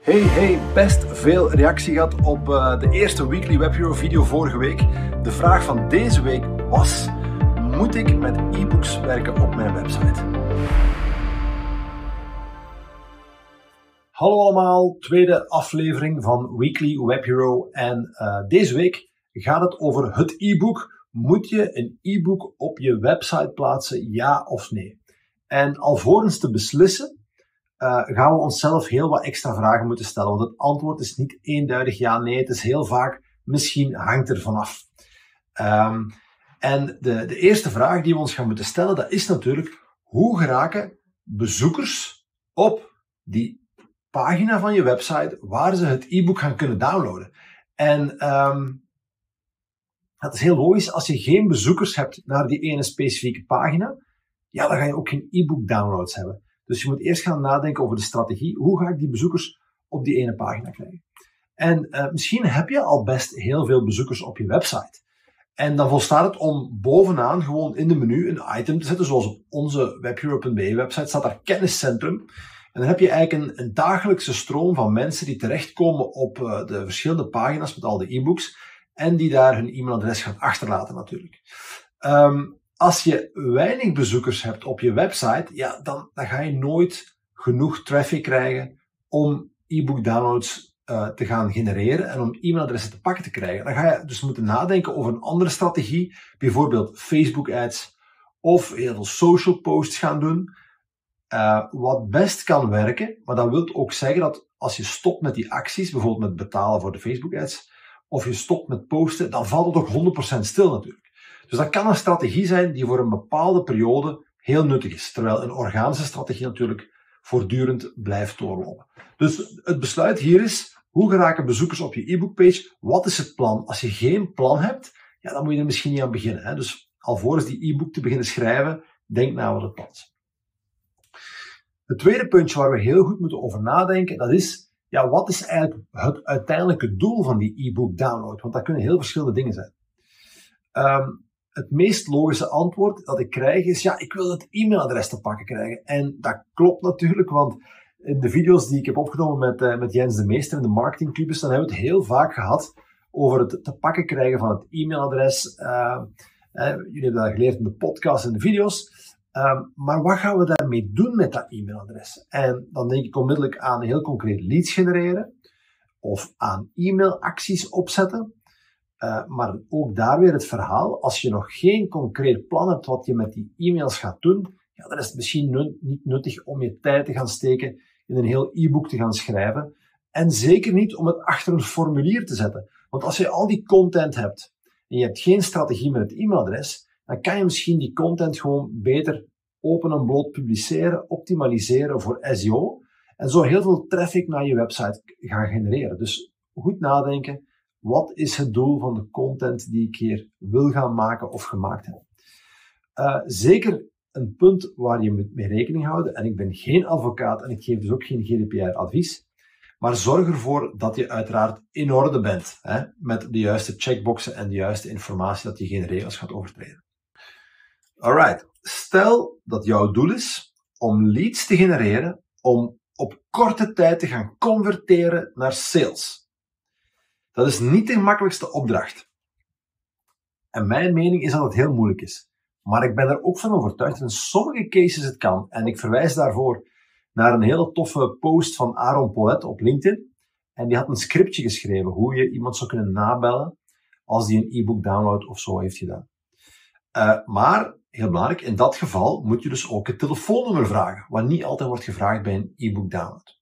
Hey, hey, best veel reactie gehad op uh, de eerste Weekly Web Hero video vorige week. De vraag van deze week was: Moet ik met e-books werken op mijn website? Hallo allemaal, tweede aflevering van Weekly Web Hero. En uh, deze week gaat het over het e-book. Moet je een e-book op je website plaatsen, ja of nee? En alvorens te beslissen, uh, gaan we onszelf heel wat extra vragen moeten stellen. Want het antwoord is niet eenduidig ja, nee. Het is heel vaak misschien hangt er vanaf. Um, en de, de eerste vraag die we ons gaan moeten stellen, dat is natuurlijk hoe geraken bezoekers op die pagina van je website waar ze het e-book gaan kunnen downloaden. En um, dat is heel logisch. Als je geen bezoekers hebt naar die ene specifieke pagina, ja, dan ga je ook geen e-book downloads hebben. Dus je moet eerst gaan nadenken over de strategie. Hoe ga ik die bezoekers op die ene pagina krijgen? En uh, misschien heb je al best heel veel bezoekers op je website. En dan volstaat het om bovenaan gewoon in de menu een item te zetten, zoals op onze webhero.be website staat daar kenniscentrum. En dan heb je eigenlijk een, een dagelijkse stroom van mensen die terechtkomen op uh, de verschillende pagina's met al de e-books en die daar hun e-mailadres gaan achterlaten natuurlijk. Um, als je weinig bezoekers hebt op je website, ja, dan, dan ga je nooit genoeg traffic krijgen om e-book downloads uh, te gaan genereren en om e-mailadressen te pakken te krijgen. Dan ga je dus moeten nadenken over een andere strategie, bijvoorbeeld Facebook ads of heel veel social posts gaan doen. Uh, wat best kan werken, maar dat wil ook zeggen dat als je stopt met die acties, bijvoorbeeld met betalen voor de Facebook ads, of je stopt met posten, dan valt het ook 100% stil natuurlijk. Dus dat kan een strategie zijn die voor een bepaalde periode heel nuttig is. Terwijl een organische strategie natuurlijk voortdurend blijft doorlopen. Dus het besluit hier is, hoe geraken bezoekers op je e-bookpage? Wat is het plan? Als je geen plan hebt, ja, dan moet je er misschien niet aan beginnen. Hè? Dus alvorens die e-book te beginnen schrijven, denk na wat het plan. Het tweede puntje waar we heel goed moeten over nadenken, dat is, ja, wat is eigenlijk het uiteindelijke doel van die e-book download? Want dat kunnen heel verschillende dingen zijn. Um, het meest logische antwoord dat ik krijg is, ja, ik wil het e-mailadres te pakken krijgen. En dat klopt natuurlijk, want in de video's die ik heb opgenomen met, uh, met Jens de Meester in de marketingclubs, dan hebben we het heel vaak gehad over het te pakken krijgen van het e-mailadres. Uh, uh, jullie hebben dat geleerd in de podcast en de video's. Maar wat gaan we daarmee doen met dat e-mailadres? En dan denk ik onmiddellijk aan heel concreet leads genereren of aan e-mailacties opzetten. Uh, maar ook daar weer het verhaal. Als je nog geen concreet plan hebt wat je met die e-mails gaat doen, ja, dan is het misschien niet nuttig om je tijd te gaan steken in een heel e-book te gaan schrijven. En zeker niet om het achter een formulier te zetten. Want als je al die content hebt en je hebt geen strategie met het e-mailadres, dan kan je misschien die content gewoon beter open en bloot publiceren, optimaliseren voor SEO en zo heel veel traffic naar je website gaan genereren. Dus goed nadenken wat is het doel van de content die ik hier wil gaan maken of gemaakt heb? Uh, zeker een punt waar je moet mee rekening houden, en ik ben geen advocaat en ik geef dus ook geen GDPR-advies, maar zorg ervoor dat je uiteraard in orde bent hè, met de juiste checkboxen en de juiste informatie, dat je geen regels gaat overtreden. Alright, stel dat jouw doel is om leads te genereren, om op korte tijd te gaan converteren naar sales. Dat is niet de makkelijkste opdracht. En mijn mening is dat het heel moeilijk is. Maar ik ben er ook van overtuigd dat in sommige cases het kan. En ik verwijs daarvoor naar een hele toffe post van Aaron Polet op LinkedIn. En die had een scriptje geschreven hoe je iemand zou kunnen nabellen als die een e-book download of zo heeft gedaan. Uh, maar, heel belangrijk, in dat geval moet je dus ook het telefoonnummer vragen, wat niet altijd wordt gevraagd bij een e-book download.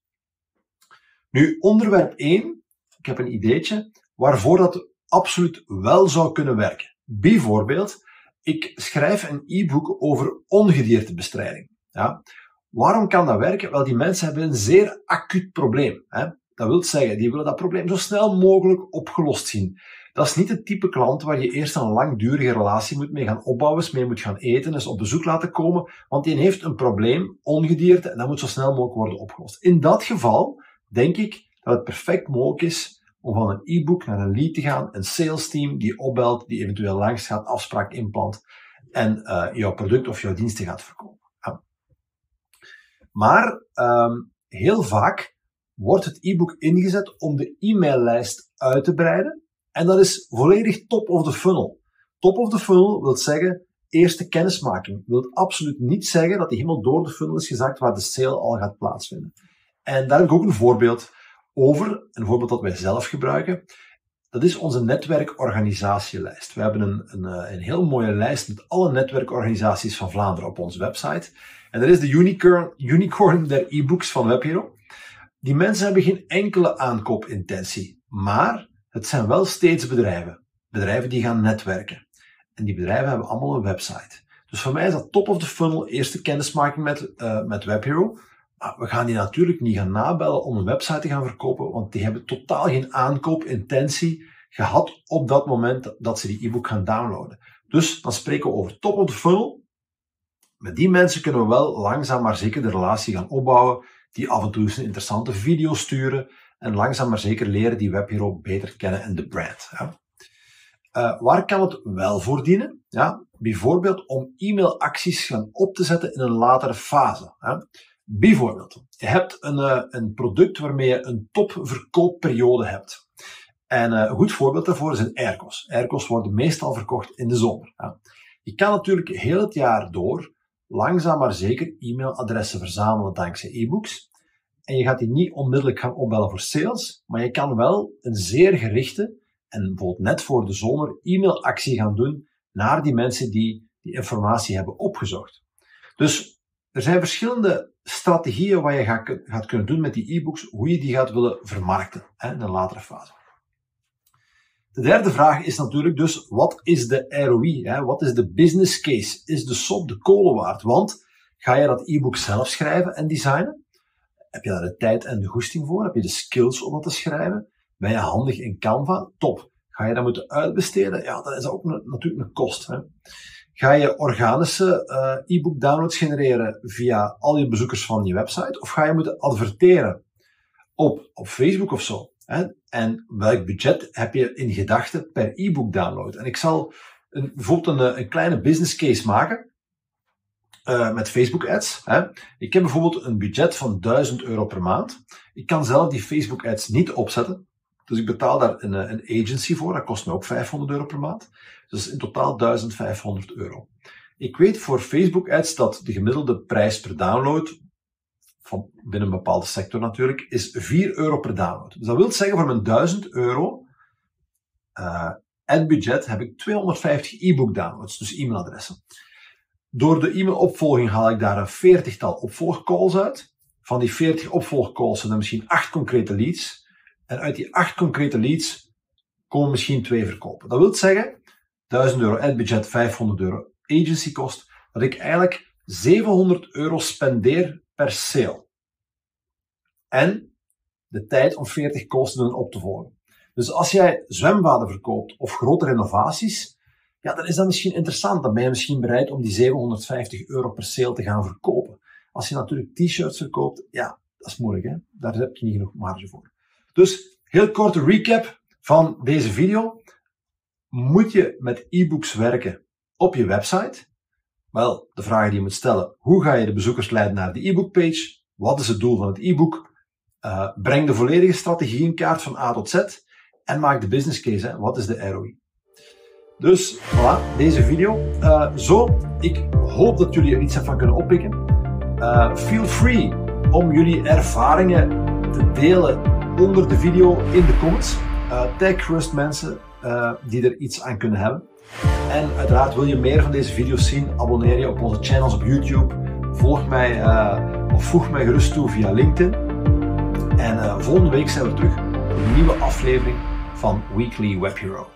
Nu, onderwerp 1 ik heb een ideetje waarvoor dat absoluut wel zou kunnen werken. Bijvoorbeeld, ik schrijf een e-book over ongediertebestrijding. Ja? Waarom kan dat werken? Wel, die mensen hebben een zeer acuut probleem. Hè? Dat wil zeggen, die willen dat probleem zo snel mogelijk opgelost zien. Dat is niet het type klant waar je eerst een langdurige relatie moet mee gaan opbouwen, mee moet gaan eten, dus op bezoek laten komen, want die heeft een probleem, ongedierte, en dat moet zo snel mogelijk worden opgelost. In dat geval denk ik dat het perfect mogelijk is om van een e-book naar een lead te gaan, een sales team die opbelt, die eventueel langs gaat, afspraak inplant en uh, jouw product of jouw diensten gaat verkopen. Maar um, heel vaak wordt het e-book ingezet om de e-maillijst uit te breiden. En dat is volledig top of the funnel. Top of the funnel wil zeggen eerste kennismaking. Wil absoluut niet zeggen dat die helemaal door de funnel is gezakt waar de sale al gaat plaatsvinden. En daar heb ik ook een voorbeeld over, een voorbeeld dat wij zelf gebruiken. Dat is onze netwerkorganisatielijst. We hebben een, een, eh, een heel mooie lijst met alle netwerkorganisaties van Vlaanderen op onze website. En dat is de unicorn, der e-books van WebHero. Die mensen hebben geen enkele aankoopintentie, maar het zijn wel steeds bedrijven. Bedrijven die gaan netwerken. En die bedrijven hebben allemaal een website. Dus voor mij is dat top of the funnel, eerste kennismaking met, uh, met WebHero. Maar we gaan die natuurlijk niet gaan nabellen om een website te gaan verkopen, want die hebben totaal geen aankoopintentie gehad op dat moment dat ze die e-book gaan downloaden. Dus dan spreken we over top funnel. Met die mensen kunnen we wel langzaam maar zeker de relatie gaan opbouwen, die af en toe eens een interessante video sturen en langzaam maar zeker leren die WebHero beter kennen en de brand. Uh, waar kan het wel voor dienen? Ja, bijvoorbeeld om e-mailacties gaan op te zetten in een latere fase. Bijvoorbeeld, je hebt een, uh, een product waarmee je een topverkoopperiode hebt. En uh, een goed voorbeeld daarvoor een Aircos. Aircos worden meestal verkocht in de zomer. Ja. Je kan natuurlijk heel het jaar door langzaam maar zeker e-mailadressen verzamelen dankzij e-books. En je gaat die niet onmiddellijk gaan opbellen voor sales, maar je kan wel een zeer gerichte en bijvoorbeeld net voor de zomer e-mailactie gaan doen naar die mensen die die informatie hebben opgezocht. Dus er zijn verschillende strategieën wat je gaat, gaat kunnen doen met die e-books, hoe je die gaat willen vermarkten hè, in een latere fase. De derde vraag is natuurlijk dus, wat is de ROI? Hè? Wat is de business case? Is de sop de kolen waard? Want ga je dat e-book zelf schrijven en designen? Heb je daar de tijd en de goesting voor? Heb je de skills om dat te schrijven? Ben je handig in Canva? Top. Ga je dat moeten uitbesteden? Ja, dat is ook natuurlijk een kost. Hè? Ga je organische uh, e-book downloads genereren via al je bezoekers van je website? Of ga je moeten adverteren op, op Facebook of zo? Hè? En welk budget heb je in gedachten per e-book download? En ik zal een, bijvoorbeeld een, een kleine business case maken. Uh, met Facebook ads. Hè. Ik heb bijvoorbeeld een budget van 1000 euro per maand. Ik kan zelf die Facebook ads niet opzetten. Dus ik betaal daar een, een agency voor. Dat kost me ook 500 euro per maand. Dus in totaal 1500 euro. Ik weet voor Facebook ads dat de gemiddelde prijs per download, van binnen een bepaalde sector natuurlijk, is 4 euro per download. Dus dat wil zeggen, voor mijn 1000 euro uh, budget heb ik 250 e-book downloads, dus e-mailadressen. Door de e-mailopvolging haal ik daar een veertigtal opvolgcalls uit. Van die 40 opvolgcalls zijn er misschien 8 concrete leads. En uit die 8 concrete leads komen misschien twee verkopen. Dat wil zeggen, 1000 euro ad budget, 500 euro agency kost, dat ik eigenlijk 700 euro spendeer per sale. En de tijd om 40 kosten op te volgen. Dus als jij zwembaden verkoopt of grote renovaties, ja, dan is dat misschien interessant. Dan ben je misschien bereid om die 750 euro per sale te gaan verkopen. Als je natuurlijk t-shirts verkoopt, ja, dat is moeilijk, hè? Daar heb je niet genoeg marge voor. Dus, heel korte recap van deze video. Moet je met e-books werken op je website? Wel, de vragen die je moet stellen. Hoe ga je de bezoekers leiden naar de e-book page? Wat is het doel van het e-book? Uh, breng de volledige strategie in kaart van A tot Z. En maak de business case. Wat is de ROI? Dus voilà, deze video. Uh, zo, ik hoop dat jullie er iets van kunnen oppikken. Uh, feel free om jullie ervaringen te delen onder de video in de comments. Uh, tag gerust mensen uh, die er iets aan kunnen hebben. En uiteraard wil je meer van deze video's zien, abonneer je op onze channels op YouTube. Volg mij uh, of voeg mij gerust toe via LinkedIn. En volgende week zijn we terug voor een nieuwe aflevering van Weekly Web Hero.